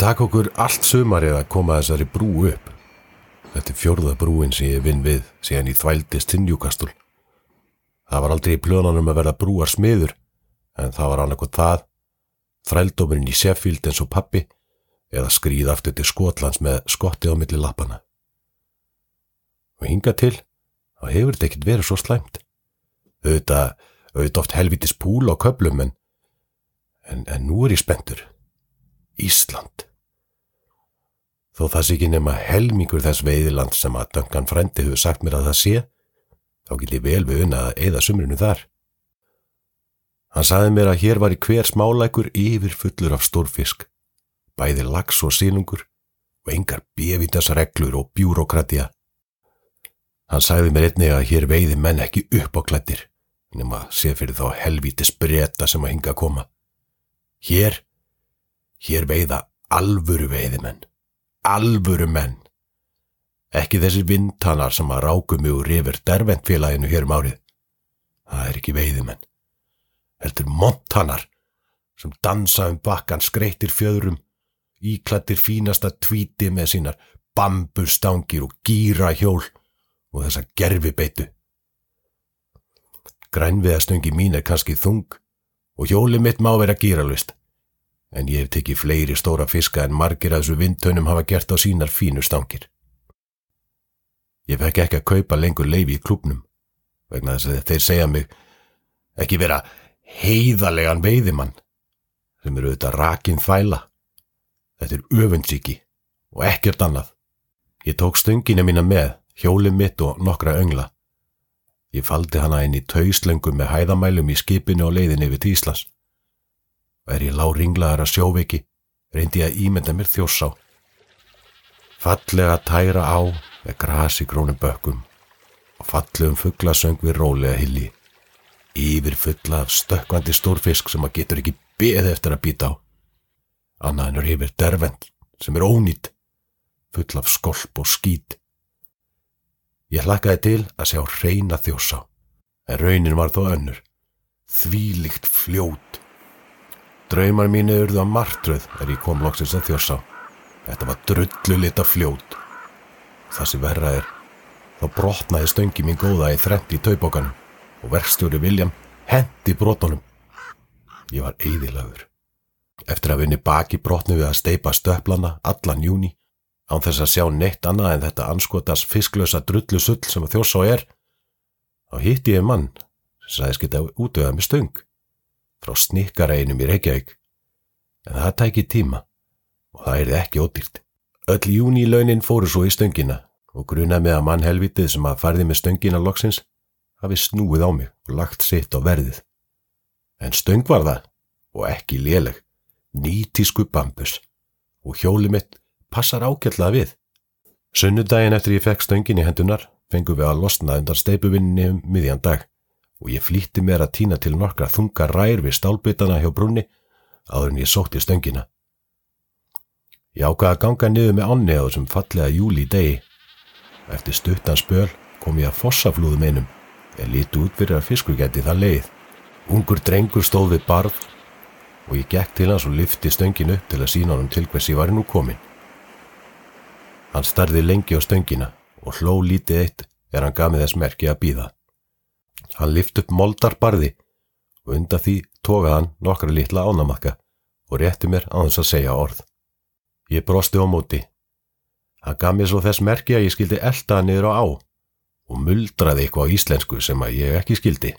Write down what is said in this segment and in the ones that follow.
Taka okkur allt sumarið að koma þessari brú upp. Þetta er fjórða brúin sem ég vinn við síðan ég þvældist til Newcastle. Það var aldrei í plönanum að verða brúar smiður, en það var annarkoð það, þrældómurinn í Sheffield eins og pappi, eða skrýð aftur til Skotlands með skotti á milli lappana. Og hinga til, þá hefur þetta ekkert verið svo slæmt. Auðvitað, auðvitað oft helvitis púl á köplum, en, en, en nú er ég spendur. Ísland. Þó það sé ekki nema helmingur þess veiðiland sem að Duncan Frendi hefur sagt mér að það sé, þá get ég vel við unna að eða sumrinu þar. Hann saði mér að hér var í hver smáleikur yfir fullur af stórfisk, bæði lags og sílungur og engar bevitasreglur og bjúrokratia. Hann sagði mér einnig að hér veiði menn ekki upp á klættir, nema sé fyrir þá helvítis breyta sem að hinga að koma. Hér Hér veiða alvöru veiðimenn, alvöru menn. Ekki þessi vintanar sem að rákum mig úr yfir derventfélaginu hér um árið. Það er ekki veiðimenn. Heldur montanar sem dansa um bakkan skreittir fjöðrum, íklættir fínasta tvíti með sínar bambustangir og gýra hjól og þessa gerfi beitu. Grænviðastöngi mín er kannski þung og hjóli mitt má vera gýralvist en ég hef tekið fleiri stóra fiska en margir að þessu vindtönum hafa gert á sínar fínu stangir. Ég fekk ekki að kaupa lengur leifi í klubnum, vegna þess að þeir segja mig ekki vera heiðalegan veiðimann, sem eru auðvitað rakin þvæla. Þetta er öfundsíki og ekkert annað. Ég tók stöngina mína með, hjólið mitt og nokkra öngla. Ég faldi hana inn í tauslöngum með hæðamælum í skipinu og leiðin yfir Tíslas er ég lág ringlaðar að sjóveiki, reyndi ég að ímynda mér þjósá. Fallega tæra á með grasi grónum bökkum og fallegum fugglasöng við rólega hilli, yfir fulla af stökkvandi stórfisk sem að getur ekki beð eftir að býta á. Annaðin er yfir dervend sem er ónýtt, full af skolp og skít. Ég hlakkaði til að sjá reyna þjósá, en raunin var þó önnur, þvílikt fljót Draumar mínu urðu á martröð er ég kom loksins að þjórsá. Þetta var drullu lita fljót. Það sem verra er, þá brotnaði stöngi mín góða í þrendi í taubókanum og verkstjóri William hendi brotunum. Ég var eidilagur. Eftir að vinni baki brotnu við að steipa stöplana allan júni, án þess að sjá neitt annað en þetta anskotas fisklösa drullu sull sem að þjórsá er, þá hitti ég mann sem sagðist geta útöðað með stöng frá snikkareinum í Reykjavík. En það tæki tíma og það er ekki ódýrt. Öll júni launin fóru svo í stöngina og gruna með að mann helvitið sem að farði með stöngina loksins hafi snúið á mig og lagt sitt á verðið. En stöng var það og ekki léleg, nýtísku bambus og hjóli mitt passar ákjallað við. Sunnudaginn eftir ég fekk stöngin í hendunar fengum við að losna undan steipuvinni um miðjan dag og ég flýtti mér að týna til nokkra þunga rær við stálbytana hjá brunni áður en ég sótti stöngina. Ég ákvaði að ganga niður með ánni á þessum fallega júli degi. Eftir stuttan spöl kom ég að fossaflúðum einum en líti út fyrir að fiskur geti það leið. Ungur drengur stóð við barð og ég gekk til hans og lyfti stöngin upp til að sína honum til hvers ég var nú komin. Hann starði lengi á stöngina og hló lítið eitt er hann gaf með þess merki að býða. Hann lift upp moldarbarði og undan því tókaði hann nokkra litla ánamakka og rétti mér á þess að segja orð. Ég brosti á móti. Hann gaf mér svo þess merki að ég skildi elda niður á á og muldraði eitthvað á íslensku sem að ég ekki skildi.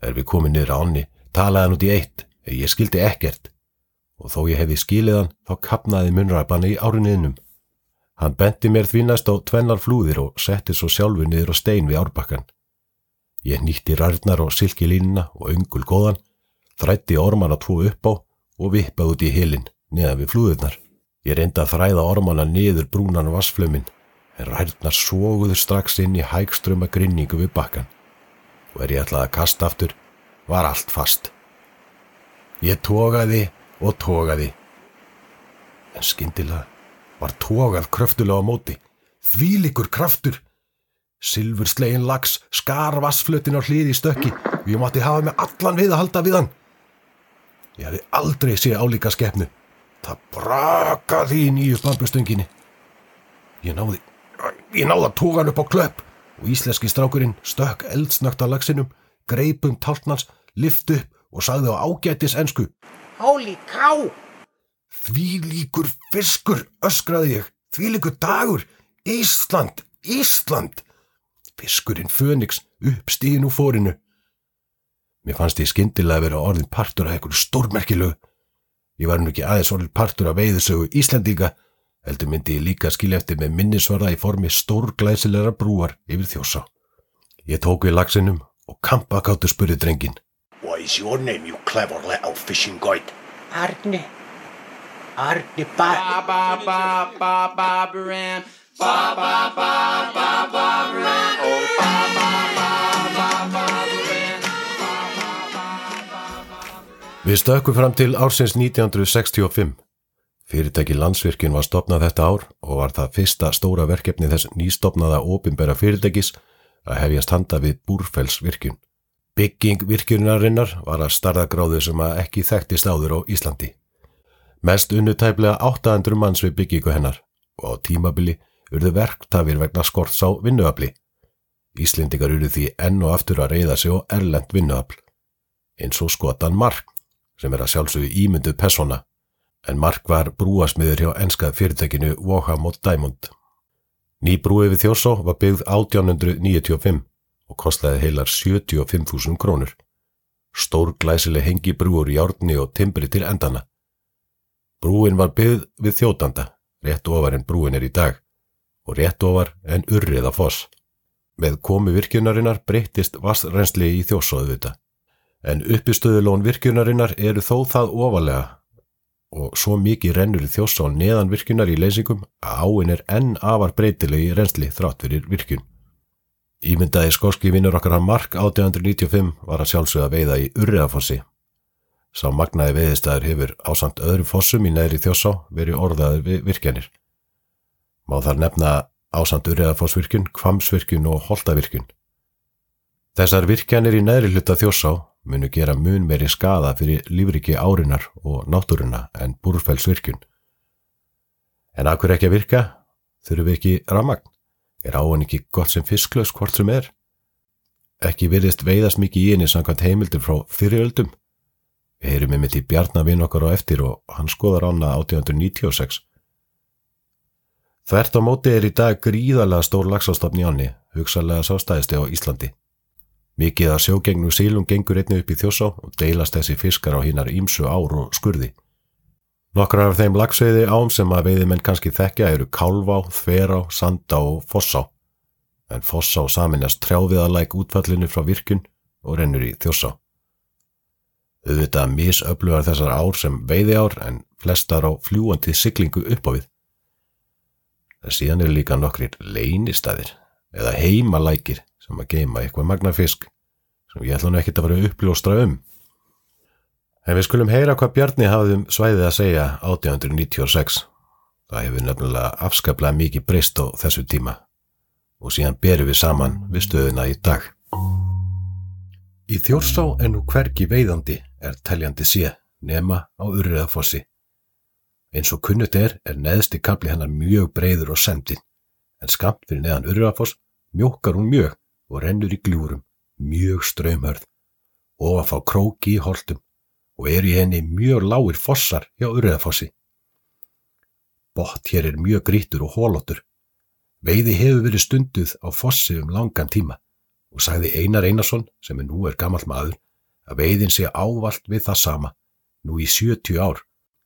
Er við komið niður á ánni, talaði hann út í eitt, en ég skildi ekkert og þó ég hefði skilið hann þá kapnaði munræpanni í árinniðnum. Hann benti mér því næst á tvennar flúðir og setti svo sjálfu niður á stein við árbakkan. Ég nýtti rærnar og silkilínuna og öngul góðan, þrætti orman að tvo upp á og vippaði út í hilin neðan við flúðurnar. Ég reyndi að þræða ormana niður brúnan vassflömin en rærnar sóguður strax inn í hægströma grinningu við bakkan og er ég ætlaði að kasta aftur var allt fast. Ég tógaði og tógaði en skindilega var tógað kröftulega á móti. Þvílikur kraftur Silfur slegin lags skar vassflutin á hlýði í stökki og ég mátti hafa með allan við að halda við hann. Ég hefði aldrei séð álíka skefnu. Það brakaði í nýju bambustönginu. Ég náði, ég náði að tóka hann upp á klöpp og íslenski strákurinn stökk eldsnögt að lagsinum, greipum taltnans, lift upp og sagði á ágætis ensku. Holy cow! Því líkur fiskur, öskraði ég. Því líkur dagur. Ísland, Ísland. Fiskurinn Fönix upp stíðin úr fórinu. Mér fannst ég skyndilega að vera orðin partur af einhverju stórmerkilög. Ég var nú ekki aðeins orðin partur af veiðsögu Íslandíka, heldur myndi ég líka skilja eftir með minnisvarða í formi stórglæsilegra brúar yfir þjósa. Ég tók við lagsinum og kampakáttu spurði drengin. What is your name, you clever little fishing guide? Arni. Arni ba... ba ba ba ba Barbaran. Ba ba ba ba Barbaran. Oh ba ba ba ba Barbaran. Við stökkum fram til ársins 1965. Fyrirtæki landsvirkjun var stopnað þetta ár og var það fyrsta stóra verkefni þess nýstopnaða ópimbera fyrirtækis að hefjast handa við búrfellsvirkjun. Bygging virkjunarinnar var að starðagráðu sem að ekki þekktist áður á Íslandi. Mest unnutæflega 800 manns við byggingu hennar og á tímabili urðu verktafir vegna skorts á vinnuafli. Íslendingar urðu því enn og aftur að reyða sig á erlend vinnuafl, eins og skotan Mark, sem er að sjálfsögðu ímynduð persona, en Mark var brúasmiður hjá enskað fyrirtækinu Woham og Diamond. Ný brúið við Þjórsá var byggð 1895 og kostiði heilar 75.000 krónur. Stór glæsileg hengi brúur í járni og timbri til endana. Brúin var byggð við þjótanda, rétt ofar en brúin er í dag, og rétt ofar en urriða foss. Með komi virkjunarinnar breyttist vassrensli í þjósóðu þetta. En uppistöðulón virkjunarinnar eru þó það ofalega og svo mikið rennur í þjósá neðan virkjunar í leysingum að áin er enn afar breytilegi rensli þrátt fyrir virkjun. Ímyndaði skóski vinnur okkar að mark 1895 var að sjálfsögða veiða í urriðafossi. Sá magnaði veiðistæður hefur ásamt öðru fossum í neðri þjósá verið orðaður við virkjanir. Má þar nefna ásamt urriðafossvirkjun, kvamsvirkjun og holtavirkjun. Þessar virkjanir í neðri hluta þjósá munu gera mun meiri skada fyrir lífriki árinar og náttúruna en búrfellsvirkjun. En akkur ekki að virka, þurfum við ekki ramagn. Er áan ekki gott sem fisklaus hvort sem er? Ekki virðist veiðast mikið í henni samkvæmt heimildur frá fyriröldum. Við heyrum einmitt í Bjarnavinn okkar á eftir og hann skoðar ána 1896. Þvert á móti er í dag gríðarlega stór lagsastofn í áni, hugsalega sástæðisti á Íslandi. Mikið af sjógengnu sílum gengur einni upp í þjósá og deilast þessi fiskar á hinnar ímsu ár og skurði. Nokkrar af þeim lagsveiði ám sem að veiðimenn kannski þekkja eru Kálvá, Þverá, Sandá og Fossá. En Fossá saminast trjáviðalæk útfallinu frá virkun og rennur í þjósá. Auðvitað misöflugar þessar ár sem veiði ár en flestar á fljúandi siglingu upp á við. Það síðan eru líka nokkrir leynistæðir eða heimalækir sem að geima eitthvað magna fisk sem ég ætla nú ekkert að vera uppljóstra um. En við skulum heyra hvað Bjarni hafðum svæðið að segja 1896. Það hefur nefnilega afskaplega mikið breyst á þessu tíma og síðan berum við saman við stöðuna í dag. Í þjórsá en nú hvergi veiðandi er teljandi sé nema á urriðafossi. Eins og kunnut er er neðsti kapli hennar mjög breyður og sendin en skamt fyrir neðan urriðafoss mjókar hún mjög og rennur í gljúrum, mjög ströymhörð og að fá króki í holtum og er í henni mjög lágir fossar hjá urriðafossi. Bott hér er mjög grítur og hólóttur. Veiði hefur verið stunduð á fossi um langan tíma og sagði Einar Einarsson, sem er nú er gammal maður, að veiðin sé ávalt við það sama, nú í 70 ár.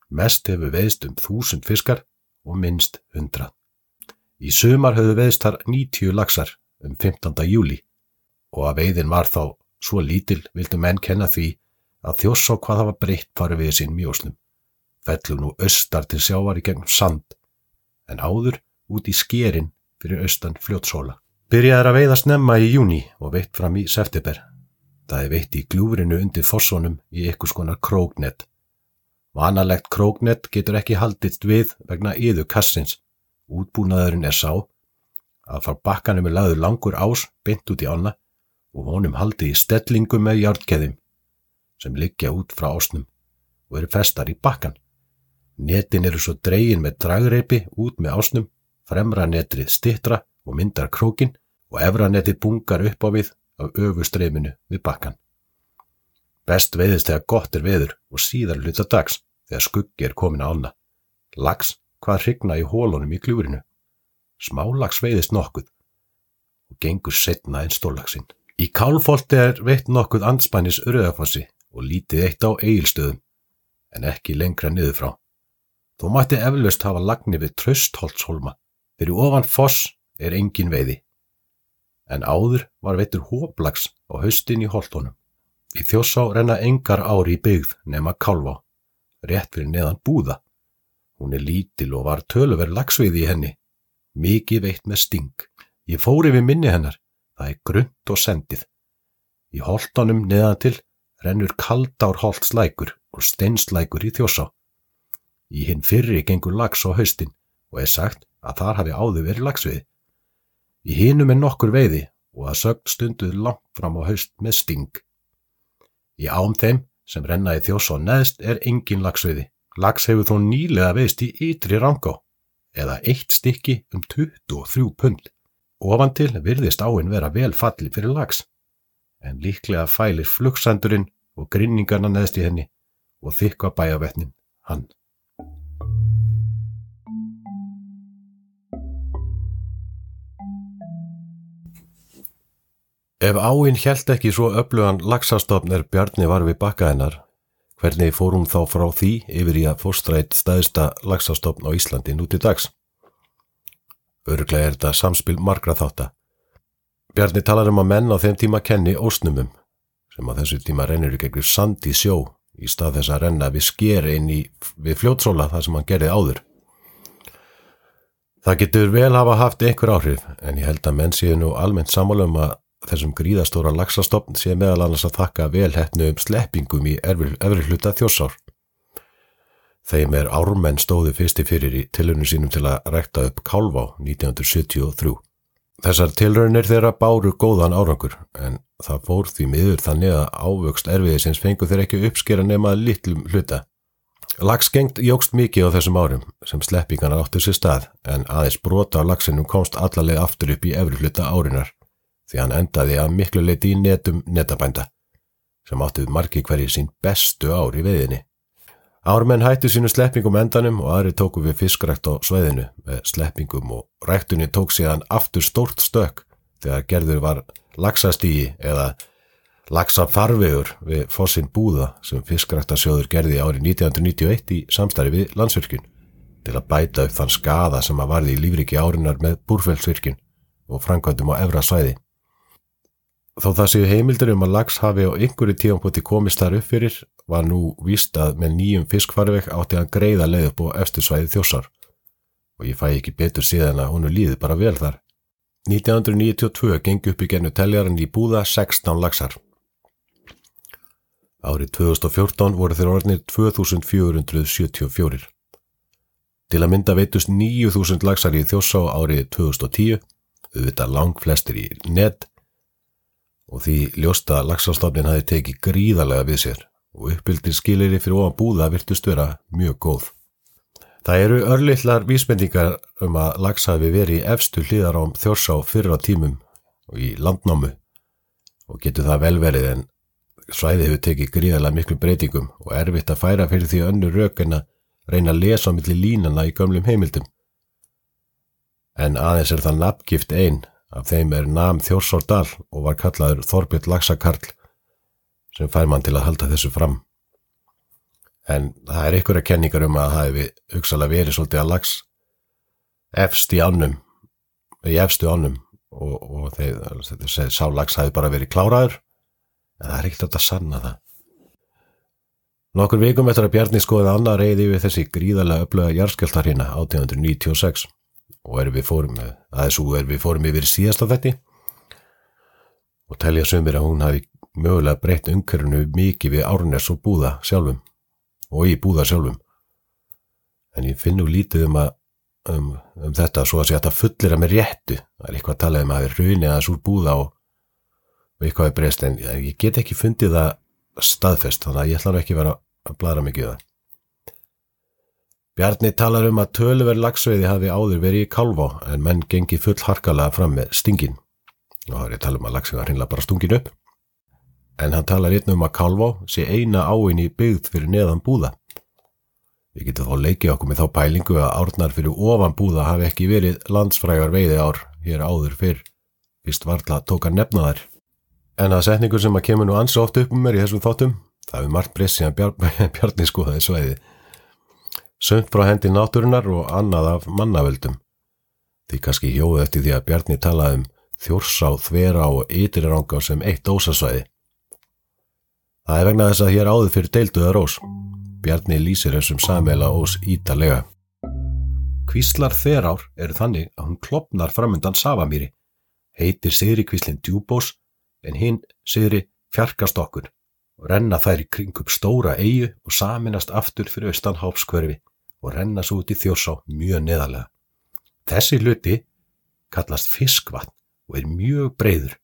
Mest hefur veiðst um þúsund fiskar og minnst hundrað. Í sumar höfðu veiðst þar 90 laxar um 15. júli og að veiðin var þá svo lítil vildu menn kenna því að þjóss á hvað hafa breytt farið við sín mjóslum. Fellum nú austar til sjávar í gegnum sand en áður út í skerin fyrir austan fljótsóla. Byrjaði að veiða snemma í júni og veitt fram í september. Það er veitt í gljúfrinu undir fossónum í ykkur skonar króknett. Vanalegt króknett getur ekki haldist við vegna yðu kassins. Útbúnaðurinn er sá að frá bakkanum er laður langur ás beint út í ána og honum haldi í stellingum með hjártkeðum sem liggja út frá ásnum og eru festar í bakkan. Netin eru svo dregin með dragreipi út með ásnum, fremra netrið stittra og myndar krókin og efra netið bungar upp á við af öfustreyminu við bakkan. Best veiðist þegar gott er veður og síðar hluta dags þegar skuggi er komin á ána. Lags hvað hrygna í hólunum í kljúrinu. Smálags veiðist nokkuð og gengur setna en stórlagsinn. Í kálfolti er veitt nokkuð anspænis urðafossi og lítið eitt á eigilstöðum en ekki lengra niður frá. Þó mætti eflaust hafa lagni við tröstholtshólma. Fyrir ofan foss er engin veiði. En áður var veittur hóplags á haustin í holtónum. Í þjósá renna engar ári í byggð nema kálvá, rétt fyrir neðan búða. Hún er lítil og var töluverð lagsviði í henni, mikið veitt með sting. Ég fóri við minni hennar, það er grund og sendið. Í holtónum neðan til rennur kaldárholtslækur og steinslækur í þjósá. Í hinn fyrri gengur lags á haustin og er sagt að þar hafi áður verið lagsviði. Í hinum er nokkur veiði og að sögn stunduð langt fram á haust með sting. Í ám þeim sem renna í þjósá neðst er engin lagsveiði. Lags hefur þó nýlega veist í ytri rangá eða eitt stykki um 23 pund. Ofan til virðist áinn vera vel falli fyrir lags en líklega fælir flugsandurinn og grinningarna neðst í henni og þykka bæjavetnin hann. Ef áinn hjælt ekki svo öflugan laxastofn er Bjarni var við bakka hennar, hvernig fór hún þá frá því yfir í að fórstrætt staðista laxastofn á Íslandi núti dags? Örglega er þetta samspil margra þátta. Bjarni talar um að menn á þeim tíma kenni ósnumum, sem á þessu tíma rennur í gegnum sand í sjó í stað þess að renna við sker inn í við fljótsóla þar sem hann gerði áður. Það getur vel hafa haft einhver áhrif en ég held að menn séu nú almennt sammála um að þessum gríðastóra laxastofn sé meðal annars að þakka velhetnu um sleppingum í efri hluta þjósár. Þeim er ármenn stóðu fyrsti fyrir í tilraunum sínum til að rekta upp Kálvá 1973. Þessar tilraunir þeirra báru góðan árangur en það fór því miður þannig að ávöxt erfiðisins fengu þeir ekki uppskera nema litlum hluta. Lagsgengt jógst mikið á þessum árum sem sleppingarna áttu sér stað en aðeins brota á lagsinum komst allarleið aftur upp í efri hluta árinar því hann endaði að miklu leiti í netum netabænda sem áttuð margi hverji sín bestu ár í veðinni. Ármenn hættu sínu sleppingum endanum og aðri tóku við fiskrækt á sveiðinu með sleppingum og ræktunni tók síðan aftur stórt stök þegar gerður var laxastígi eða laxafarvegur við fossin búða sem fiskræktasjóður gerði árið 1991 í samstarfi við landsvirkjun til að bæta upp þann skada sem að varði í lífriki árinar með búrfellsvirkjun og framkvæmdum á efra svæði. Þó það séu heimildur um að lags hafi á einhverju tífampunkti komist þar upp fyrir var nú víst að með nýjum fiskfarveg átti að greiða leið upp á eftirsvæði þjósar og ég fæ ekki betur síðan að honu líði bara vel þar. 1992 gengi upp í gennu teljaran í búða 16 lagsar. Árið 2014 voru þeir orðinir 2474. Til að mynda veitust 9000 lagsar í þjósá árið 2010, auðvitað lang flestir í nedd og því ljósta lagsastofnin hafi tekið gríðarlega við sér og uppbyldir skilir fyrir ofan búða virtust vera mjög góð. Það eru örlittlar vísbendingar um að lags hafi verið efstu hlýðarám þjórsá fyrra tímum og í landnámu og getur það vel verið en svæði hefur tekið gríðarlega miklu breytingum og erfitt að færa fyrir því önnu rauk en að reyna að lesa á milli línana í gömlum heimildum. En aðeins er það nafngift einn Af þeim er nam Þjórsórdal og var kallaður Þorbjörn Laxakarl sem fær mann til að halda þessu fram. En það er ykkur að kenningar um að það hefði hugsalega verið svolítið að lags efst í annum, í efstu annum og, og þeir, þeir sá lags hafi bara verið kláraður en það er ekkert að sanna það. Nokkur vikum eftir að Bjarni skoðið annar reyði við þessi gríðarlega öflöga jarskjöltar hérna 1896 og er við fórum aðeins og er við fórum yfir síðasta þetti og telja sömur að hún hafi mögulega breytt umkörunu mikið við árnes og búða sjálfum. Og í búða sjálfum. En ég finn nú lítið um, að, um, um þetta svo að sé að það fullir að mér réttu. Það er eitthvað að tala um að er raunið aðeins úr búða og, eitthvað er breyst en ég get ekki fundið það staðfest þannig að ég ætla ekki vera að blara mikið það Bjarni talar um að töluverð lagsveiði hafi áður verið í Kálvá en menn gengi full harkalega fram með stingin. Og það er að tala um að lagsveiði var hinnlega bara stungin upp. En hann talar einn um að Kálvá sé eina áin í byggð fyrir neðan búða. Við getum þá leikið okkur með þá pælingu að árnar fyrir ofan búða hafi ekki verið landsfrægar veiði ár hér áður fyrr. Vist varla tók að nefna þær. En að setningur sem að kemur nú ansi oft upp um mér í þessum þáttum, það hefur margt breyst síðan Bjar Bjarni skoðaði svæðið. Sönd frá hendi náturinnar og annað af mannavöldum. Því kannski hjóðu eftir því að Bjarni talaði um þjórsá, þvera og ytiriranga sem eitt ósasvæði. Það er vegna þess að hér áður fyrir deilduða rós. Bjarni lýsir þessum samela ós ítalega. Kvíslar þverár eru þannig að hún klopnar framundan Savamýri. Heitir sigri kvíslinn djúbós en hinn sigri fjarkastokkur og renna þær í kringum stóra eigu og saminast aftur fyrir austan hápskverfi og renna svo út í þjórsá mjög neðarlega. Þessi hluti kallast fiskvatn og er mjög breyður.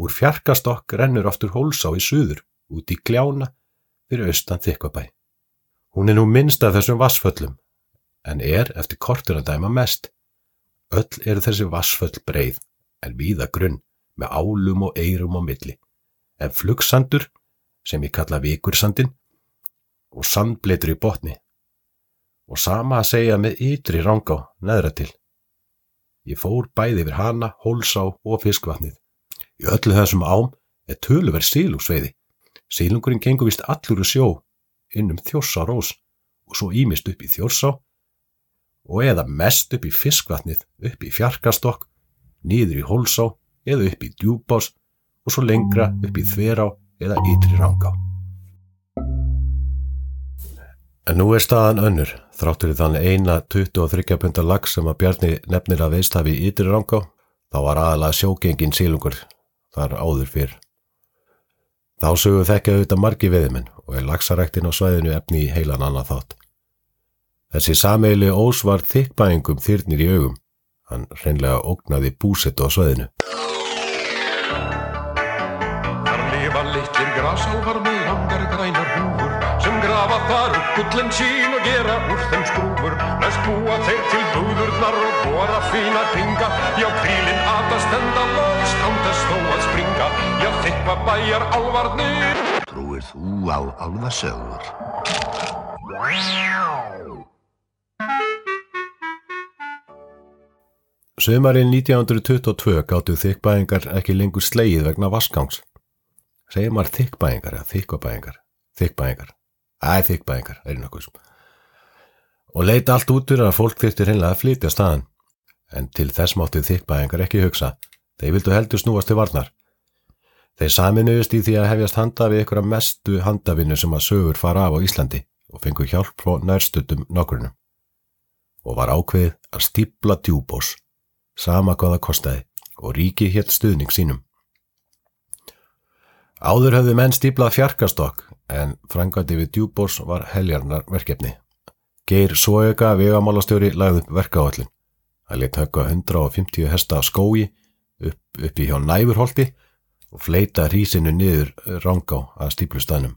Úr fjarkastokk rennur aftur hólsá í suður út í gljána fyrir austan þykkvabæ. Hún er nú minnst af þessum vassföllum en er eftir kortur að dæma mest. Öll eru þessi vassföll breið en víða grunn með álum og eirum á milli. En flugsandur sem ég kalla vikursandin og sandbleitur í botni og sama að segja með ytri rangá neðra til. Ég fór bæði yfir hana, hólsá og fiskvatnið. Í öllu þessum ám er töluverð sílúsveiði. Sílungurinn gengur vist allur úr sjó inn um þjórsá rós og svo ímist upp í þjórsá og eða mest upp í fiskvatnið, upp í fjarkastokk, nýður í hólsá eða upp í djúbás og svo lengra upp í þverá eða ytri rangá. En nú er staðan önnur, þráttur í þann eina 23 punta lag sem að Bjarni nefnir að veist hafi í ytri rangá, þá var aðalega sjógengin sílungur þar áður fyrr. Þá sögum þekkja auðvitað margi veðimenn og er lagsaræktin á svæðinu efni í heilan annað þátt. Þessi sameili ós var þykkbæingum þyrnir í augum. Hann reynlega ógnaði búsettu á svæðinu. Litlir grasálfar með langar grænar húfur sem grafa þar upp gullin sín og gera úr þeim skrúfur. Næst búa þeir til búðurnar og bora fína pinga. Já, krílinn atast enda loks ándast þó að springa. Já, þykva bæjar álvarnir. Trúir þú á álfasögur? Sumarinn 1922 gáttu þykkbæingar ekki lengur slegið vegna vaskangs. Segir maður þykkbæingar eða þykkabæingar? Þykkbæingar. Æ, þykkbæingar, er nokkuð. Og leita allt út fyrir að fólk þyrfti hreinlega að flytja staðan. En til þess máttu þykkbæingar ekki hugsa. Þeir vildu heldur snúast til varnar. Þeir saminuðist í því að hefjast handa við ykkur að mestu handavinnu sem að sögur fara af á Íslandi og fengu hjálp frá nærstutum nokkrunum. Og var ákveðið að stípla djúbós sama hvað það kostaði og ríki hétt stuðning sínum. Áður höfðu menn stíplað fjarkastokk en frangandi við djúbors var heljarnar verkefni. Geir Sóega vegamálastjóri lagði upp verkaáallin. Það leitt högga 150 hesta af skói upp, upp í hjá næfurholti og fleita hrísinu niður rangá að stíplustanum.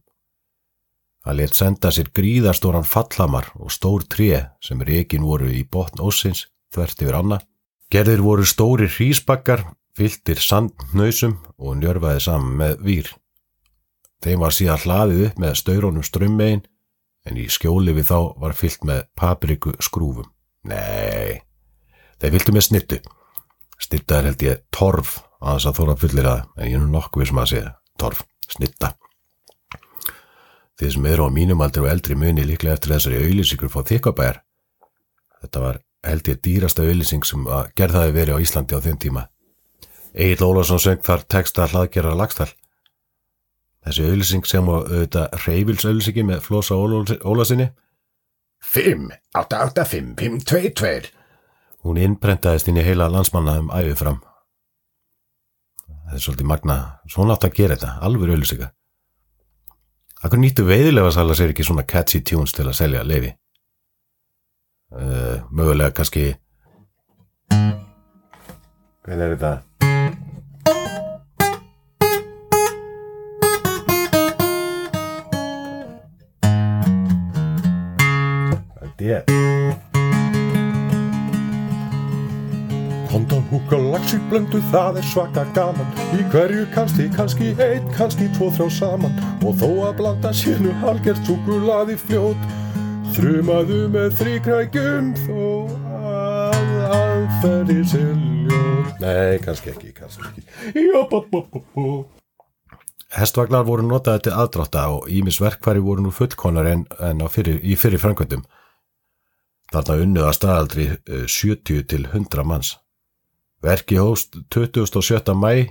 Það leitt senda sér gríðarstóran fallhamar og stór tré sem reikin voru í botn ósins þvert yfir anna Gerðir voru stóri hrísbakkar, fylltir sandnöysum og njörfaði saman með vír. Þeim var síðan hlaðið upp með staurónum strömmegin en í skjóli við þá var fyllt með papriku skrúfum. Nei, þeir fylltu með snittu. Snitta er held ég torf að þess að þóra fullir að, en ég er nú nokkuð sem að segja torf, snitta. Þeir sem eru á mínum aldrei og eldri muni líklega eftir þessari auðlýsingur fá þykabæjar. Þetta var held ég dýrasta auðlýsing sem að gerðaði verið á Íslandi á þeim tíma. Egil Ólafsson söng þar texta hlaðgerra lagstall. Þessi auðlýsing sem á auðvitað reyfils auðlýsingi með Flosa Ólasinni. 5, 8, 8, 5, 5, 2, 2. Hún innprentaðist inn í heila landsmanna um æfið fram. Það er svolítið magna, svona átt að gera þetta, alveg auðlýsinga. Akkur nýttu veiðilega sala sér ekki svona catchy tunes til að selja leifi? uh, mögulega kannski hvernig er þetta Hér. Kondan húka laxi blöndu, það er svaka gaman. Í hverju kannski, kannski einn, kannski tvo þrjá saman. Og þó að blanda sínu halgert súkulaði fljót Þrumaðu með þrýkrækjum þó að aðferði siljót Nei, kannski ekki, kannski ekki. Jó, bó, bó, bó, bó Hestvagnar voru notaði til aðdrátta og ímis verkfæri voru nú fullkonar en, en fyrir, í fyrir framkvæmdum. Þarna unnuða staðaldri eh, 70 til 100 manns. Verki hóst 27. mæ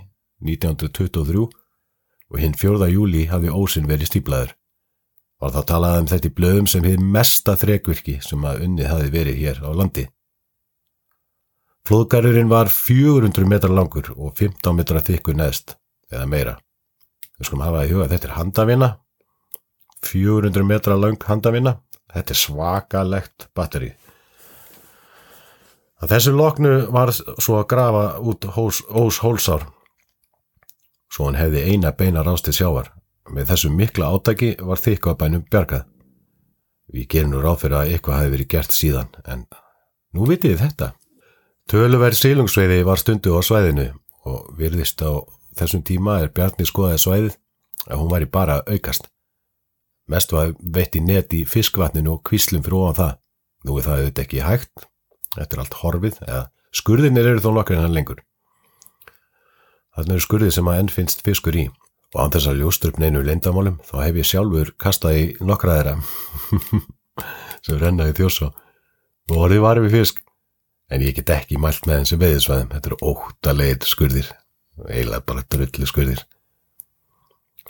1923 og hinn 4. júli hafði ósinn verið stíplaður. Var þá talað um þetta í blöðum sem hefði mesta þrekvirki sem að unnið hafi verið hér á landi. Flóðgarurinn var 400 metrar langur og 15 metrar þykkur neðst eða meira. Við skulum hafa í huga þetta er handavinna, 400 metra lang handavinna, þetta er svakalegt batteri. Að þessu loknu var svo að grafa út hós, ós hólsár, svo hann hefði eina beina rástið sjávar. Með þessu mikla átaki var þykkaðbænum bjargað. Við gerum nú ráð fyrir að eitthvað hafi verið gert síðan, en nú vitið þetta. Töluverð sílungsveiði var stundu á svæðinu og virðist á þessum tíma er Bjarni skoðaði svæðið að hún væri bara aukast. Mest var veitt í net í fiskvatninu og kvíslum fyrir ofan það. Nú er það auðvitað ekki hægt, þetta er allt horfið, eða skurðinir eru þó nokkur en hann lengur. Þannig eru skurðið sem að enn finnst fiskur í. Og án þess að ljóstur upp neinu leindamálum þá hef ég sjálfur kastað í nokkra þeirra sem rennaði þjósa og orðið varum við fisk en ég get ekki mælt með þessi veðisvæðum, þetta eru óttalegir skurðir eiginlega bara drullu skurðir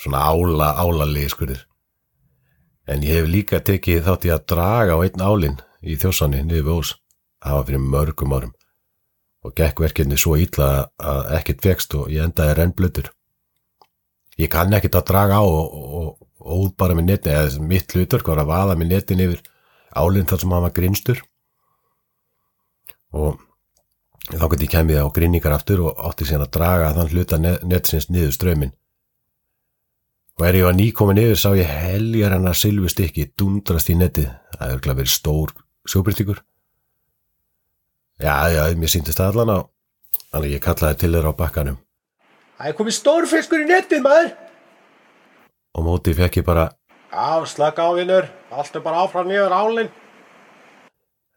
svona ála álalegi skurðir en ég hef líka tekið þátt í að draga á einn álinn í þjósanni niður ós. Það var fyrir mörgum árum. Og gekk verkefni svo ítla að ekkert fegst og ég endaði rennblötur ég kann ekkert að draga á og, óð bara með netin eða mitt hlutur var að vaða með netin yfir álinn þar sem hann var grinstur. Og þá gæti ég kemið á grinningar aftur og átti síðan að draga þann hluta netsins niður strömin. Og er ég að nýkomin yfir sá ég heljar hann að silfustykki dundrast í netið. Það er verið stór sjóbyrtingur. Já, já, mér síndist það allan á, þannig að ég kallaði til þeirra á bakkanum. Það er komið stór fiskur í nettið, maður. Og mótið fekk ég bara, Já, slaka á, vinnur. Allt er bara áfram nýður álinn.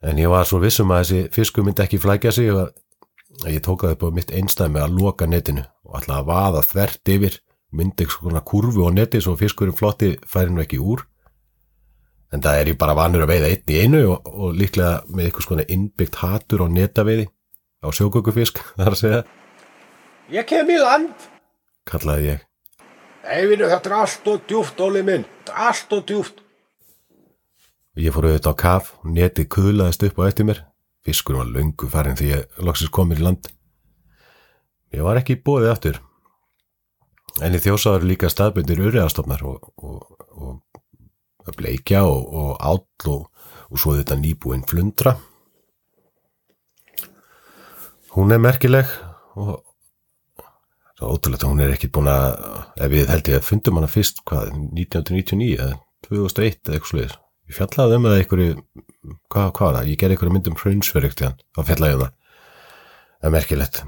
en ég var svo vissum að þessi fiskur myndi ekki flækja sig og að ég tók það upp á mitt einstæmi að loka netinu og ætla að vaða þvert yfir, myndi svona kurvu á neti svo fiskurinn flotti færi nú ekki úr. En það er ég bara vanur að veiða einn í einu og, og líklega með eitthvað svona innbyggt hatur á netaveiði á sjókökufisk, þar að segja, Ég kem í land. kallaði ég. Nei, vinnur, þetta er allt og djúft, Óli minn. Þetta er allt og djúft. Ég fór auðvitað á kaf, netið kuðlaðist upp á eftir mér, fiskur var löngu farin því ég loksist komir í land. Ég var ekki bóðið aftur, en í þjósaður líka staðbundir urriðastofnar og, og, og að bleikja og, og áll og, og svo þetta nýbúinn flundra. Hún er merkileg og það er ótrúlegt að hún er ekki búin að, ef við held ég að fundum hana fyrst, hvað, 1999 eða 2001 eða eitthvað sluðis. Ég fjallaði um það einhverju, hvað, hvað? Ég gerði einhverju myndum hraunsverjugt í hann, þá fjallaði ég um það. Það er merkilegt.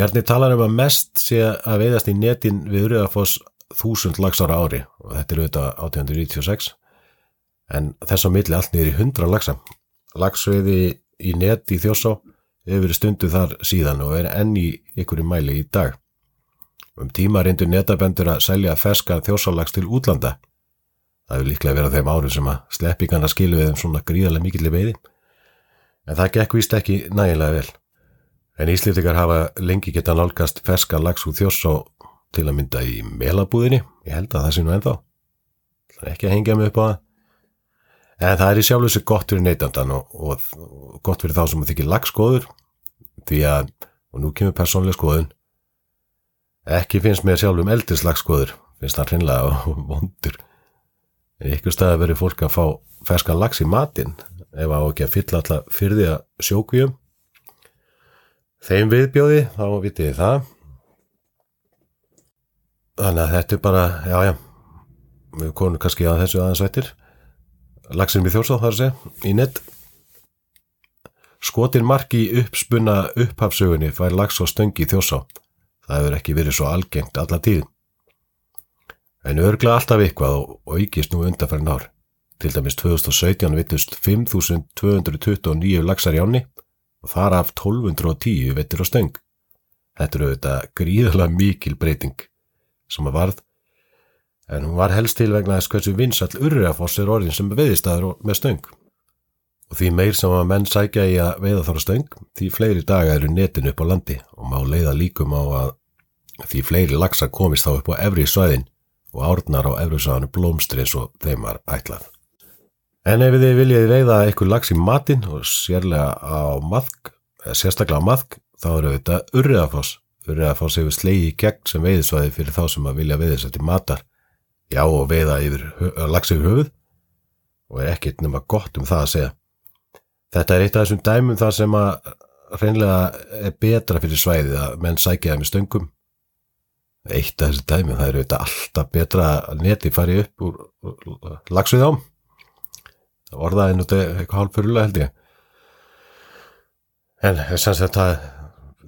Bjarni talar um að mest sé að veiðast í netin við Uriðafoss þúsund lagsar á ári og þetta er auðvitað 1896 en þess á milli allt niður í 100 lagsa. Lagsveiði í net í þjósá hefur verið stundu þar síðan og er enn í einhverju mæli í dag. Um tíma reyndu netabendur að selja ferska þjósalags til útlanda. Það hefur líklega verið á þeim árum sem að sleppingarna skilu við þeim svona gríðarlega mikilli veiði. En það gekk víst ekki nægilega vel. En Íslendingar hafa lengi geta nálgast ferska lags úr þjósá til að mynda í melabúðinni. Ég held að það sé nú ennþá. Það er ekki að hengja mig upp á það. En það er í sjálfu sig gott fyrir neytandan og, og, og gott fyrir þá sem þykir lagskoður því að, og nú kemur persónlega skoðun, ekki finnst mér sjálfum eldis lagskoður, finnst það hreinlega vondur. En ykkur staði verið fólk að fá ferskan lags í matinn ef á ekki að fylla alltaf fyrir því að sjókvíum. Þeim viðbjóði, þá vitið þið það. Þannig að þetta er bara, já, já, við konum kannski að þessu aðeins vettir lagsin við þjórsá þar að segja, í nett. Skotin marki uppspunna upphafsögunni fær lags og stöngi í þjórsá. Það hefur ekki verið svo algengt alla tíð. En örgla alltaf eitthvað og, ykist nú undanfærin ár. Til dæmis 2017 vittust 5.229 lagsar í áni og þar af 1210 vettir á stöng. Þetta eru auðvitað gríðalega mikil breyting sem að varð en hún var helst til vegna þess hversu vinsall urriafoss er orðin sem veiðistæður með stöng. Og því meir sem að menn sækja í að veiða þára stöng, því fleiri daga eru netin upp á landi og má leiða líkum á að því fleiri laxa komist þá upp á efri svæðin og árnar á efri svæðinu blómstri eins og þeim var ætlað. En ef þið viljið veiða eitthvað lax í matinn og sérlega á maðk, sérstaklega á maðk, þá eru þetta urriðafoss. Urriðafoss hefur slegi í gegn sem veiðisvæði fyrir þá sem að vilja veiðis eftir matar. Já og veiða lax yfir höfuð og er ekkert nema gott um það að segja. Þetta er eitt af þessum dæmum þar sem að reynlega er betra fyrir svæðið að menn sækja það með stöngum. Eitt af þessum dæmum, það eru þetta alltaf betra að neti fari upp úr, úr laxuð ám orðaði nú þetta eitthvað hálf fyrirlega held ég. En sem sagt það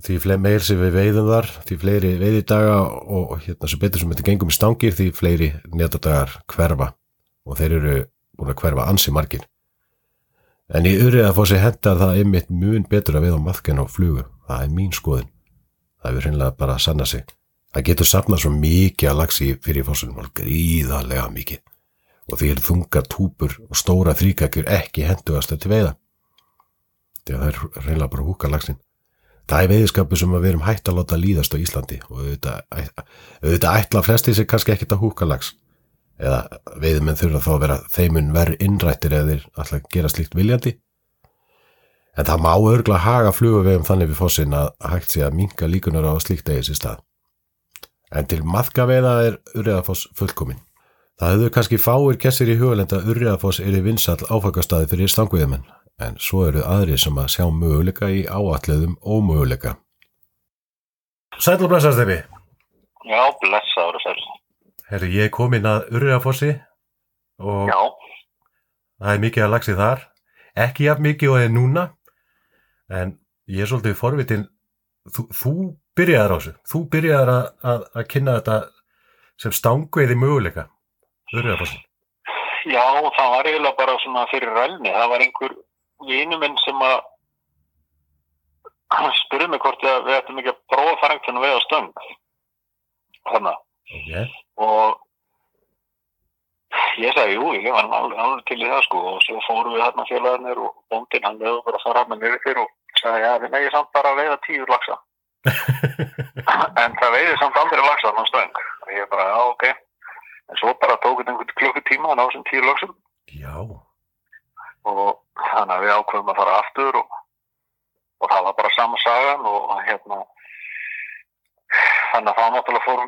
því meir sem við veiðum þar því fleiri veiðidaga og, hérna sem betur sem þetta gengum í stangir því fleiri netadagar hverfa. Og þeir eru búin að hverfa ansi margir. En í öryð að fá sér hendar það einmitt mun betur að veiða á maðken og flugu. Það er mín skoðun. Það er hreinlega bara að sanna sig. Það getur safnað svo mikið að lagsi fyrir fórsunum og gríðarlega mikið og því er þungar túpur og stóra þrýkakjur ekki henduast til veiða. Að það er reynilega bara húka lagsin. Það er veiðskapu sem að við erum hægt að láta líðast á Íslandi og auðvitað, ætla flesti sér kannski ekkert að húka lags. Eða veiðmenn þurfa þá að vera þeimun verð innrættir eða þeir alltaf gera slíkt viljandi. En það má örgla haga fluguvegum þannig við fósinn að hægt sé að minka líkunar á slíkt eigið sér stað. En til maðkaveiða er urriðafoss fullkominn. Það hefðu kannski fáir gessir í hugalenda Urriðafoss er í vinsall áfakastaði fyrir stangviðmenn, en svo eru aðri sem að sjá möguleika í áalliðum ómöguleika. Og blessast þeirri. Já, blessaður og sæl. Herru, ég er komin að Urriðafossi og Já, það er mikið að lagsi þar. Ekki jafn mikið og það er núna, en ég er svolítið forvitin. Þú, þú byrjaðar á þessu. Þú byrjaðar að, að, að kynna þetta sem stangveiði möguleika. Urriðafossin. já, það var eiginlega bara svona fyrir rælni. Það var einhver vinu minn sem að spurði mig hvort að við ættum ekki að prófa að fara einhvern veginn á stöng. Þannig. Ok. Og ég sagði, jú, ég var alveg til í það sko og svo fórum við þarna félagarnir og bóndinn hann lögðu bara að fara með mér fyrir og sagði, já, við megið samt bara að veiða tíu laxa. en það veiði samt aldrei laxa á stöng. Og ég bara, já, ok. En svo bara tók þetta einhvern klukkutíma að ná þessum tíu laxum Já. og þannig að við ákveðum að fara aftur og, og það var bara sama sagan og hérna þannig að það náttúrulega fór,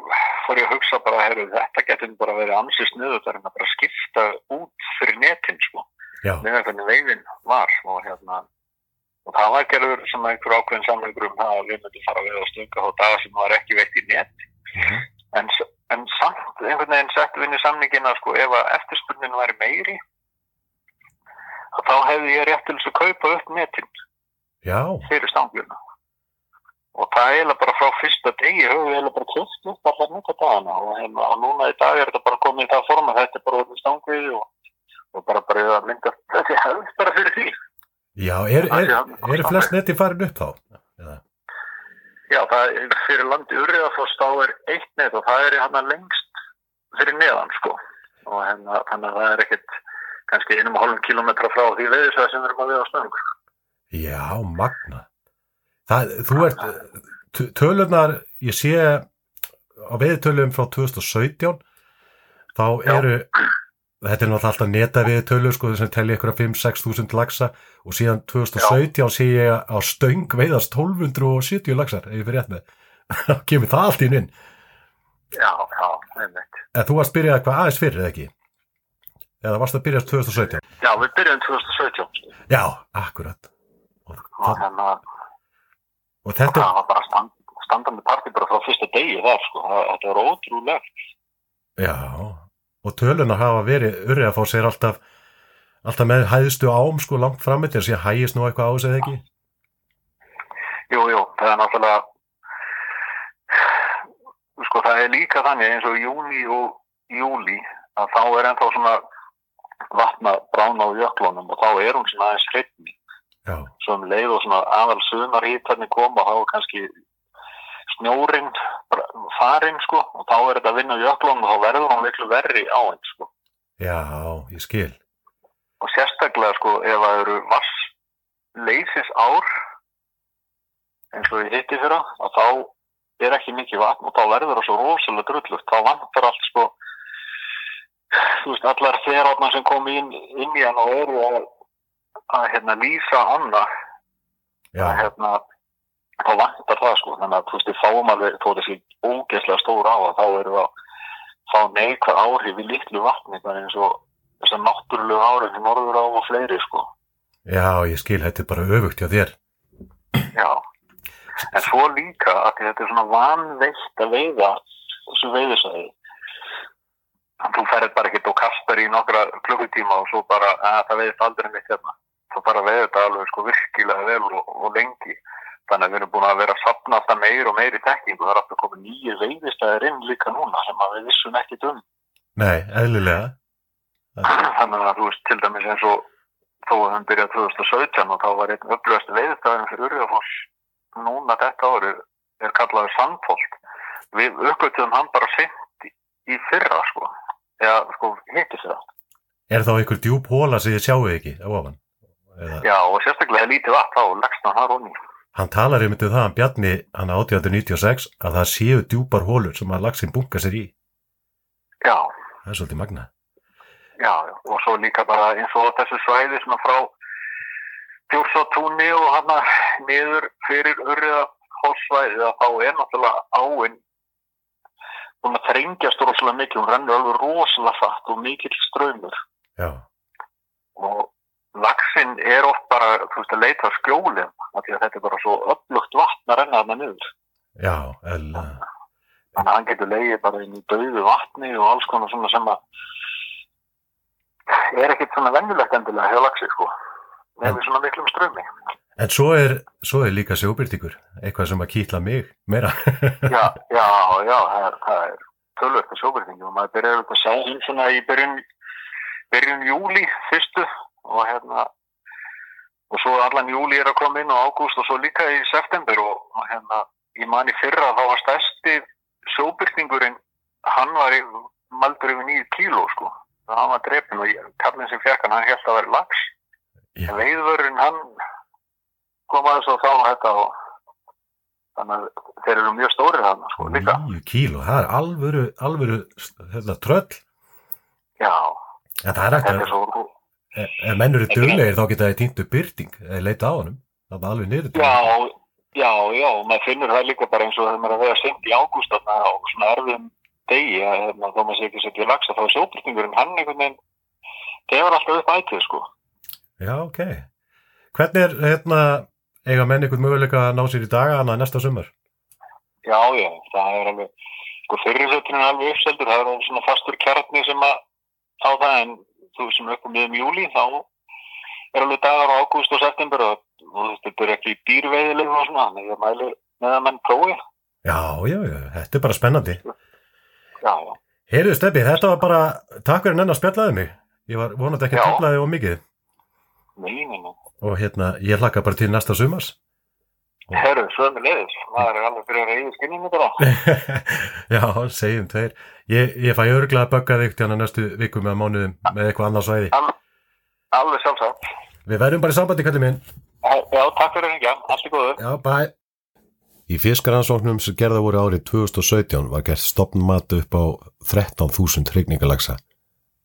fór ég að hugsa bara, heyrðu, þetta getur bara verið ansið sniðu, það er að bara skipta út fyrir netin, sko, með hvernig veiðin var og hérna og það var gerður sem einhver ákveðin samleikur um það að við myndum fara við að stunga á daga sem var ekki veitt í net Mhm. en, s- en samt einhvern veginn settum við inn í samningina sko, ef að eftirspurnin væri meiri að þá hefði ég rétt til þess að kaupa upp netin Já. fyrir stangluna og það er eiginlega bara frá fyrsta degi höfum við eiginlega bara kjöft upp allar netadagana og, hérna, og núna í dag er þetta bara komið í það form að þetta er bara orðið stangvið og, og bara bara að mynda þessi hefð bara fyrir því Já, er, er, Já, eru flest netti farin upp þá? Eða? Já, það fyrir landi Urriðafoss þá er eitt net og það er hann lengst fyrir neðan sko og hérna, þannig að það er ekkit kannski einum og hálfum kilometra frá því veiðisvæð sem við erum að við á stöng. Já, magna. Það, þú ert, t- tölurnar, ég sé á veiðtölum frá 2017, þá Já. Þetta er náttúrulega alltaf neta veiðtölur, sko, sem telli ykkur að 5-6 þúsund lagsa og síðan 2017 sé ég á stöng veiðast 1270 lagsar, ef ég fyrir rétt með. Þá kemur það allt inn inn. Já, já, einmitt. En þú varst byrjað eitthvað aðeins fyrir, eða ekki? Eða varst að byrjast 2017? Já, við byrjum 2017 sko. Já, akkurat. Og, og það, þannig að og þetta, það var bara stand, standandi partí bara frá fyrsta degi þar sko. Það, þetta var ótrúlegt. Já, og töluna hafa verið, Urriðafoss er alltaf alltaf með hæðstu ám sko langt frammi til að sé hægist nú eitthvað á þessu eða ekki? Jú, jú, það er náttúrulega sko það er líka þannig eins og júni og júli að þá er ennþá svona vatna brána á jöklunum og þá er hún svona aðeins hreitni svo um leið og svona aðal sumar hýtarnir koma þá er kannski snjórin farin sko og þá er þetta vinna á jöklunum og þá verður hún miklu verri á henn sko. Já, ég skil. og sérstaklega sko ef það eru vass leysis ár eins og ég hitti fyrra að þá er ekki mikið vatn og þá verður það svo rosalega drullugt þá vantar allt sko þú veist allar þerátna sem kom inn, inn í hann og eru að, að hérna lýsa anna Já, að hérna þá vantar það sko þannig að þú veist við fáum alveg þó þessi ógeðslega stór á að þá eru að fá neikvæð áhrif í litlu vatni bara eins og þessar náttúrulegu áhrif í norður á og fleiri sko já, ég skil, þetta er bara öfugt hjá þér. Já, en svo líka að þetta er svona vanveitt að veiða þessu veiðisæði. Þú ferð bara ekkert og kastar í nokkra klukkutíma og svo bara að það veiðist aldrei mitt hérna. Þú bara veiður þetta alveg sko virkilega vel og, og lengi. Þannig að við erum búin að vera að sapna alltaf meir og meir í tekningu. Það er alltaf komið nýju veiðistæðir inn líka núna sem við vissum ekkit um. Nei, eðlilega. Þannig að þú veist til dæmis eins og þó að hann byrjaði 2017 og þá var einn upplöðast veiðstæðin fyrir Urðafoss núna þetta árið er kallaður Sandfolt. Við uppgötuðum hann bara sent í, fyrra sko, eða sko hitti fyrra. Er þá einhver djúb hóla sem ég sjáu ekki á ofan? Eða, Já og sérstaklega lítið vatn þá leggst hann talar um það, hann Bjarni, hann 1896, að það séu djúpar hólur sem að lagsin bunga sér í. Já, Það er svolítið magna. já, og svo líka bara eins og þessu svæði svona frá Bjórsátúni og hann niður fyrir urriða hólsvæði að þá er náttúrulega áinn búin að þrengjast rosalega mikið, hún rennur alveg rosalega fatt og mikill ströymur Já, og laxinn er oft bara, þú veist, að leita að skjólum af því að þetta er bara svo öflugt vatn að renna þarna niður. já, eðlilega. Þannig að hann getur leiðið bara inn í dauðu vatni og alls konar svona sem að er ekkit svona vennulegt endilega hjá laxi, sko. Nefnir svona miklum strömi. En svo er, svo er líka sjóbyrtingur, eitthvað sem að kýtla mig meira. Já, já, já, það er, er tölvöld með sjóbyrtingu og maður byrjar auðvitað að sjá hinn svona í byrjun, byrjun júli fyrstu og hérna og svo allan júli er að koma inn og ágúst og svo líka í september og, og hérna ég man í fyrra þá var stærsti sjóbyrtingurinn hann var maldur yfir nýju kíló sko og hann var drefin og kallinn sem fekk hann hann held að vera lax Já. en veiðvörun hann kom aðeins og þá þetta og þannig að þeir eru mjög stórir hann sko líka Níu kíló, það er alvöru, alvöru, þetta tröll. já, En það er ekkert er svo ef ef menn eru duglegir þá geta þið týndu byrting eða leita á. Það er alveg niður. Já, já, já, maður finnur það líka bara eins og þegar maður er að vega seint í ágúst á svona erfiðum degi að þó maður sé ekki setja laxa þá er sjóbyrtingurinn hann einhvern veginn gefur alltaf upp ætið sko. Já, ok. Hvernig er, hérna, eiga menn einhvern möguleika að ná sér í daga hana næsta sumar? Já, já, það er alveg, sko fyrirsötunin er alveg uppseldur, það er svona fastur kjarni sem að á það en þú sem upp um miðum júli þá er alveg dagar á ágúst og september og, og þú veist, þetta er ekki dýrveiðileg og svona, þannig að ég mæli með að menn prófi. Já, já, já, þetta er bara spennandi. Já, já. Heyrðu Steppi, þetta var bara, takk fyrir nenn að spjallaði mig. Ég var vonandi ekki að tröflaði á mikið. Nei, nei, nei. Og hérna, ég hlakka bara til næsta sumars. Herru, sömu leiðis, maður er alveg fyrir að reyði skinninu bara. já, segjum tveir. Ég, ég fæ örglega að bögga þig til hana næstu vikum eða mánuðum með eitthvað annars svæði. Alveg sjálfsagt. Við verðum bara í sambandi, kallið minn. Já, takk fyrir hengja, allt er góður. Já, bæ. Í fiskaransóknum sem gerða voru árið 2017 var gert stopnmat upp á 13.000 hrygningalagsa,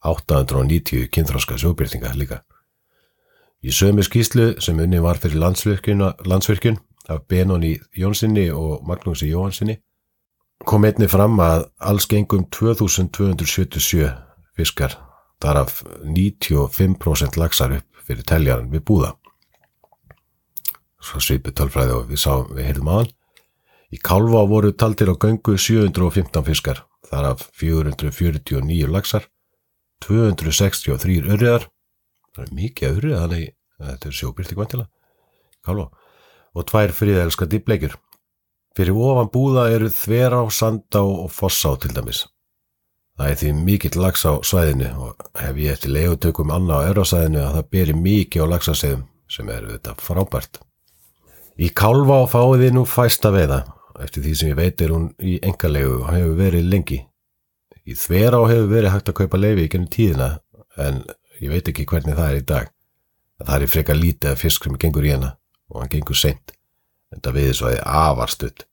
890 kynþróska sjóbyrtinga líka. Í sömu skýslu sem unni var fyrir landsvirkjun af Benóni Jónssoni og Magnúsi Jóhansinni kom einni fram að alls gengum 2277 fiskar, þar af 95% lagsar upp fyrir teljaran við búða. Svo svipu tölfræði og við sáum, við heyrðum aðan. Í Kálfa voru taldir á göngu 715 fiskar, þar af 449 laxar, 263 örriðar það er mikið öðru þannig að þetta er sjóbyrti kvantilega Káló og tvær friðelskandi bleikjur fyrir ofan búða eru þverá, sandá og fossá til dæmis. Það er því mikill lags á svæðinu og hef ég eftir legutökum annað á eurasæðinu að það beri mikið á lagsasegðum sem er þetta frábært. Í Kálvá fáið þið nú fæsta veiða. Eftir því sem ég veit er hún í engalegu og hefur verið lengi. Í þverá hefur verið hægt að kaupa leifi í gennum tíðina en ég veit ekki hvernig það er í dag. Það er frekar lítið af fisk sem gengur í hana og hann gengur seint en það viðið svo að þið afarstutt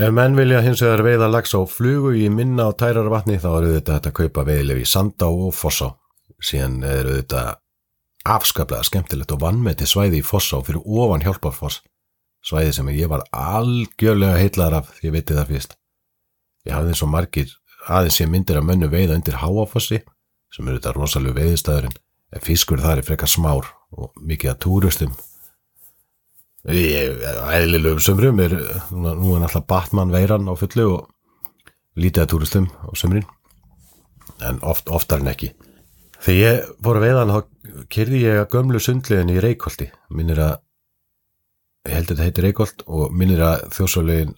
Ef menn vilja hins vegar veiða lags á flugu í minna og tærar vatni þá eru þetta að kaupa veiðileg í Sandá og Fossá. Síðan eru þetta afskaplega skemmtilegt og vannmeti svæði í Fossá fyrir ofan hjálparfoss. Svæði sem ég var algjörlega heitlar af því ég veitir það fyrst. Ég hafði eins og margir aðeins ég myndir að mönnu veiða undir Háafossi sem eru þetta rosalega veiðistæðurinn en fiskur þar er frekar smár og mikið að túrustum æðilegum sömrum er nú er alltaf Batman veiran á fullu og lítið að túrustum á sömrin en oft, oftar en ekki. Þegar ég að veiðan þá kyrði ég að gömlu sundlegin í Reykjóldi minnir að ég held að þetta heiti Reykjóld og minnir að þjósálögin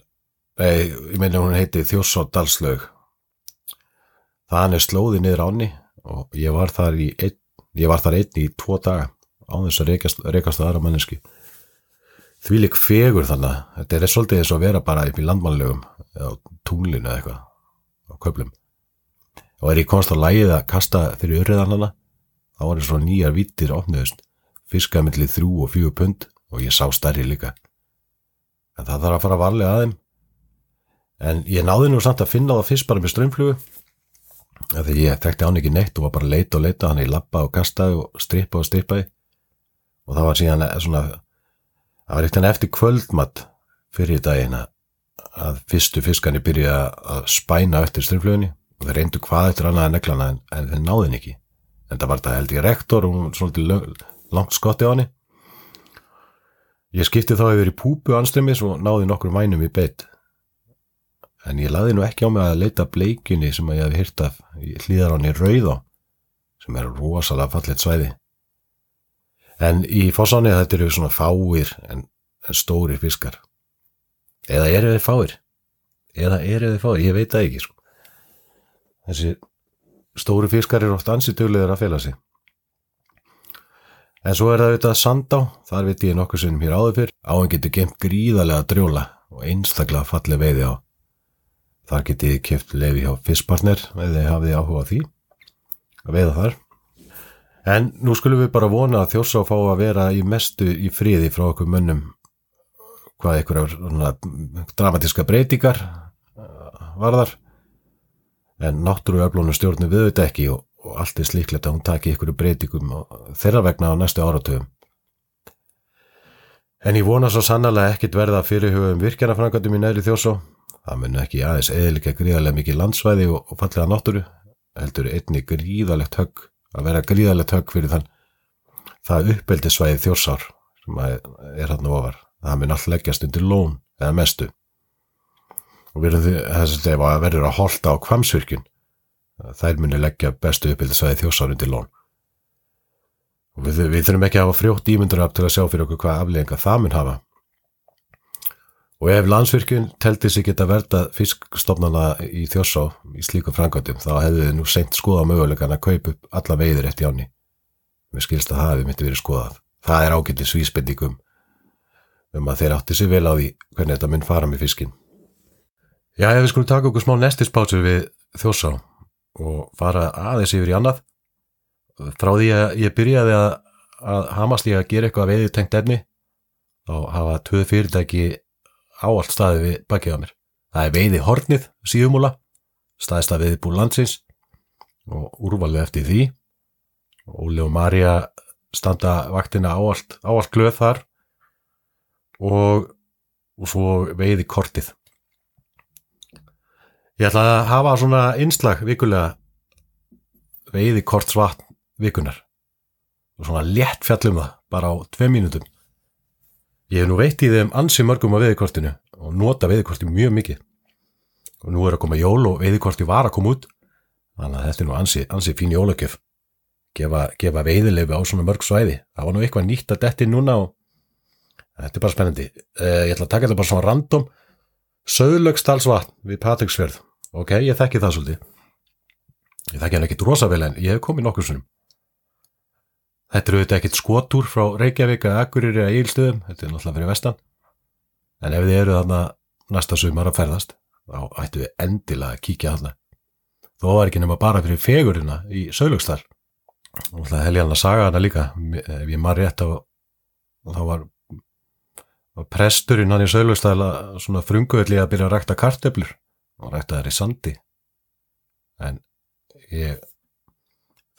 nei, ég meina hún heiti Þjósádalslaug þannig slóði niður áni og ég var þar í einn, ég var þar einn í tvo daga á þess að reykast, reykast aðra manneski því lík fegur þannig þetta er svolítið eins og að vera bara upp í landmannlegum á tunglinu eða eitthvað á köplum og er ég komst á lægið að kasta fyrir urriðanana þá var það svo nýjar vittir opniðust fiskaði millið þrjú og fjögur pund og ég sá stærri líka. En það þarf að fara varlega að þeim. En ég náði nú samt að finna það fyrst bara með strömmflugu því ég þekkti án ekki neitt og var bara leita og leita hann ég lappa og kastaði og strippa og strippaði. Og það var síðan svona það var eitthvað eftir kvöldmatt fyrir daginn að fyrstu fiskani byrja að spæna eftir strömmflugunni og þeir reyndu hvað eftir annað en neklana en, en þeir náðin ekki. En það var þetta held ég rektor og svolítið langt skotti á hann ég skipti þá yfir í púpu anströmmis og náði nokkur vænum í beitt en ég laði nú ekki á mig að leita bleikinni sem að ég hef hýrt af hlýðar hann í Rauðá sem er rosalega fallet svæði en í fósáni þetta eru svona fáir en, en stóri fiskar. Eða eru þeir fáir? Eða eru þeir fáir, ég veit það ekki sko. þessi stóri fiskar eru oft ansituglegar að fela sig. En svo er það auðvitað sandá. Þar veit ég nokkuð sinnum hér áður fyrr. Áhen getur gemt gríðarlega drjóla og einstaklega falli veiði á. Þar getið keft lefi hjá Fisspartner eða hafið áhuga á því að veiða þar. En nú skulum við bara vona að þjósa að fá að vera í mestu í fríði frá okkur mönnum hvað einhverjar dramatiska breytingar varðar. En náttúruöflónu stjórnum við þetta ekki og, og allt er slíklegt að hún taki einhverju breytingum þeirra vegna á næstu áratöfum. En ég vona svo sannlega ekkit verða fyrirhugum virkjanafrangatum í næri þjósa Það mun ekki aðeins eðlika gríðarlega mikið landsvæði og, og fallega náttúru, heldur einni gríðarlegt högg, að vera gríðarlegt högg fyrir þann það uppbeldi svæði þjórsár sem er hann ofar. Það mun allt leggjast undir lón eða mestu. Og þess að það verður að holda á kvamsvirkjun, þær muni leggja bestu uppbeldi svæði þjórsár undir lón. Og við, við þurfum ekki að hafa frjótt ímyndur af til að sjá fyrir okkur hvað aflegginga það mun hafa. Og ef landsvirkjun telti sig geta verða fiskstofnana í þjórsá í slíku frangöndum þá hefðu þið nú seint skoða mögulegan að kaupa upp alla veiðir eftir jáni. Mér skilst að það hefði myndi verið skoðað. Það er ágættið svísbendingum um að þeir átti sér vel á því hvernig þetta mynd fara með fiskin. Já, ef við skulum taka okkur smá nestispátsur við þjórsá og fara aðeins yfir í annað. Frá því að ég byrjaði að, að hamast ég að gera eitthvað veiði tengt efni þá hafa tvö fyrirtæki áallt staði við bakið á mér. Það er veiði hornið síðumúla, staðist að veiði búið landsins og úrvalið eftir því. Óli og Marja standa vaktina áallt, áallt glöð þar og, og svo veiði kortið. Ég ætla að hafa svona einslag vikulega veiði kort svatn vikunar og svona létt fjallum það bara á tvei mínutum Ég hef nú veitt í þeim ansi mörgum á veðikortinu og nota veðikorti mjög mikið. Og nú er að koma jól og veðikorti var að koma út. Þannig að þetta er nú ansi, ansi fín jólagjöf. gefa, gefa veiðilefi á svona mörg svæði það var nú eitthvað nýtt að detti núna og þetta er bara spennandi uh, ég ætla að taka þetta bara svona random Söðlögstalsvatn við Patricksfjörð ok, ég þekki það svolítið ég þekki hann ekkit rosa vel en ég hef komið nokkur sunnum þetta eru auðvitað ekkit skotúr frá Reykjavík að Akureyri að Egilstöðum þetta er náttúrulega fyrir vestan. En ef þið eru þarna næsta sumar að ferðast þá ættu við endilega að kíkja þarna. Þó var ekki nema bara fyrir fegurina í Söðlögstal og það hel ég hann að saga hana líka. Ef ég maður rétt á þá var, var presturinn hann í Söðlögstal að svona frunguðli að byrja að rækta kartöflur. Og rækta þær í sandi. En ég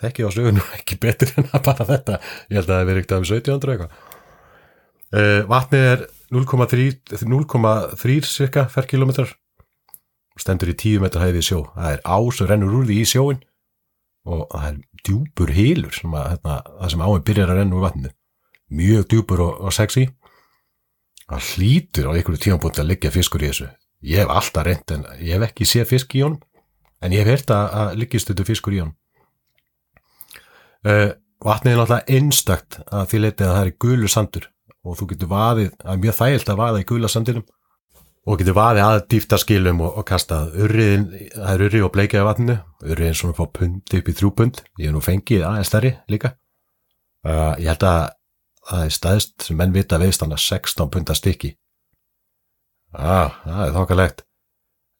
þekki á sögunu ekki betur en að bara þetta. Ég held að það verið eitthvað um 1700 eitthvað. Uh, vatnið er 0,3 0,3 cirka ferkilometrar og stendur í 10 metrar hæði í sjó. Það er á sem rennur úr því í sjóin og það er djúpur hýlur sem að, hérna, það sem áin byrjar að renna úr vatninu. Mjög djúpur og, og sexy. Það hlýtur á einhverju tímanbúndi að liggja fiskur í þessu. Ég hef alltaf reynd en ég hef ekki séð fisk í honum. En ég hef heyrt að, að liggist þetta fiskur í honum vatnið er náttúrulega einstakt að því leitið að það er gulur sandur og þú getur vaðið, það er mjög þægilt að vaða í gula sandinum og getur vaðið að dýfta skilum og, og kastað urriðin, það er urrið og bleikið af vatninu, urriðin svona fá pund upp í þrjú pund, ég hef nú fengið aðeins stærri líka. Uh, ég held að það er staðist sem menn vita veist hann að 16 punda stykki. Ah, það er þokkalegt.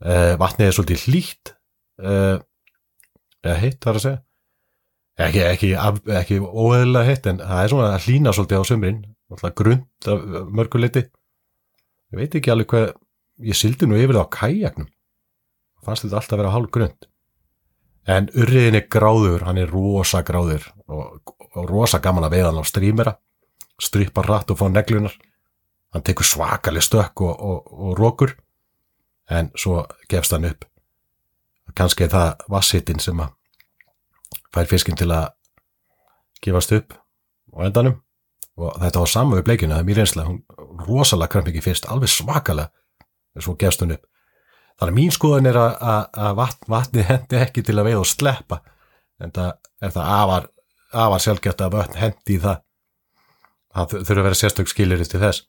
Uh, vatnið er svolítið hlýtt. Uh, heitt þar að segja ekki, ekki, ekki, óeðlega heitt en það er svona að hlýna svolítið á sömurinn grund af mörguleiti ég veit ekki alveg hvað ég sildi nú yfir það á kajaknum. Fannst þetta alltaf að vera hálf grund en urriðin er gráður hann er rosa gráður og, og rosa gaman að veiða hann á strímera strypa rætt og fá neglunar hann tekur svakalig stökk og, og, og rókur en svo gefst hann upp. Kannski það vassittin sem að fær fiskinn til að gefast upp á endanum. Og þetta var saman við bleikinu, það er mjög reynslega hún rosalega kramp ekki fyrst, alveg gefst hún upp. Þannig að mín skoðan er að, vatn, vatni hendi ekki til að veið og sleppa en það er það afar, afar sjálfgeft að vatn hendi í það. Það þurfa að vera sérstök skilir til þess.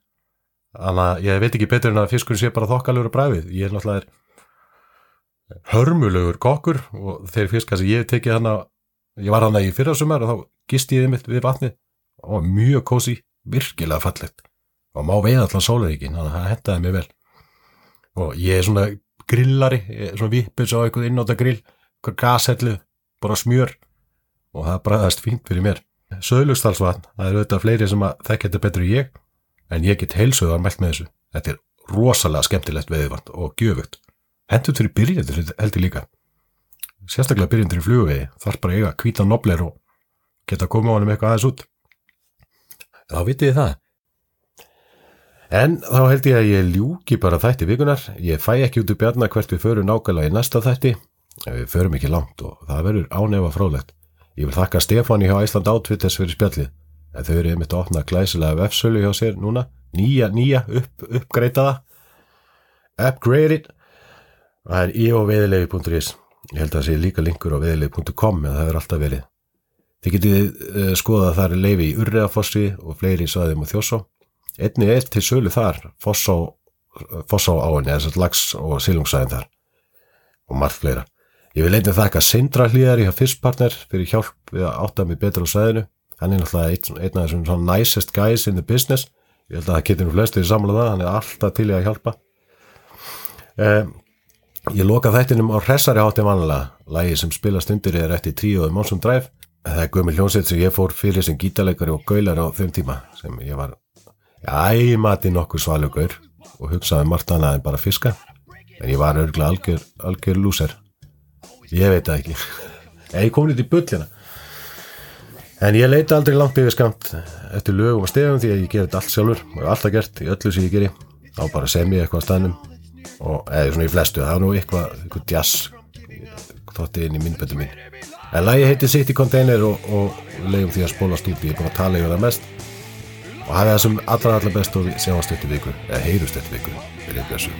Þannig að ég veit ekki betur en að fiskurinn sé bara þokkalur og bræfið, ég er náttúrulega hörmulegur kokkur og þeir fiskar sem ég hef tekið hann að ég var hann að í fyrrasumar og þá gist ég þið mitt við vatnið. Og mjög kósi, virkilega fallegt. Og má veið allan sólaríkin þannig að það hendaði mig vel. Og ég er svona grillari er svona vippis á eitthvað innóta grill eitthvað gashellu, bara smjör. Og það bræðast fínt fyrir mér. Söðlugstalsvatn, það eru auðvitað fleiri sem að þekk þetta betur ég en ég get heilsuðar mælt með þessu. Þetta er rosalega skemmtilegt veðivand og gjöfugt. Hendur fyrir byrjandur heldur líka sérstaklega byrjandur í flugvegi. Þarf bara eiga kvíta nobler og geta komið á hann um eitthvað aðeins út. Þá vitið þið það. En þá held ég að ég ljúki bara þætti vikunar, ég fæ ekki út úr bjarnar hvert við förum nákvæmlega í næsta þætti, við förum ekki langt og það verður ánefa frólægt. Ég vil þakka Stefáni hjá Æsland Outfitters fyrir spjallið, en þau eru einmitt að opna glæsilega vefsölu hjá sér núna, nýja, nýja, upp, uppgreitaða, upgraded, það er ioveðilegi.is, ég held að það sé líka linkur á veðilegi.com en það er alltaf verið. Þið getið uh, skoðað að það er leifi í Urriðafossi og fleiri saðum og þjósó. Einni er til sölu þar, Fossá, áinni, þess að lags og silungsæðin þar og margt fleira. Ég vil einnig þakka Sindra hlýðar í fyrstpartner fyrir hjálp við að átta mig betur á sæðinu. Hann er náttúrulega einn, af þessum svona nicest guys in the business. Ég held að það getur nú flestir samlað það, hann er alltaf til í að hjálpa. Um, ég loka þættinum á hressari hátti vanlega. Lægi sem spilast undir er eftir tríóðu Monsum Drive. Það er gömur hljómsveit sem ég fór fyrir sem gítarleikari og gaular á þeim tíma sem ég var æmati nokkur svalugur og hugsaði margt annað en bara fiska. En ég var örgulega algjör, algjör lúser. Ég veit það ekki. Ég kom nýtt í bullina en ég leita aldrei langt yfir skamt eftir lögum og stefum því að ég ger þetta allt sjálfur og alltaf gert í öllu sem ég geri. Þá bara sem ég eitthvað á staðnum og eða svona í flestu, það var nú eitthvað, eitthvað jazz þótti inn í minnbötu mín En lægi heiti City Container og, og leiðum því að spólast út, ég er búin að tala yfir það mest. Og hafa það sem allra allra best og séum að stöttu viku, eða heyrust eftir viku, vil ég bjössu.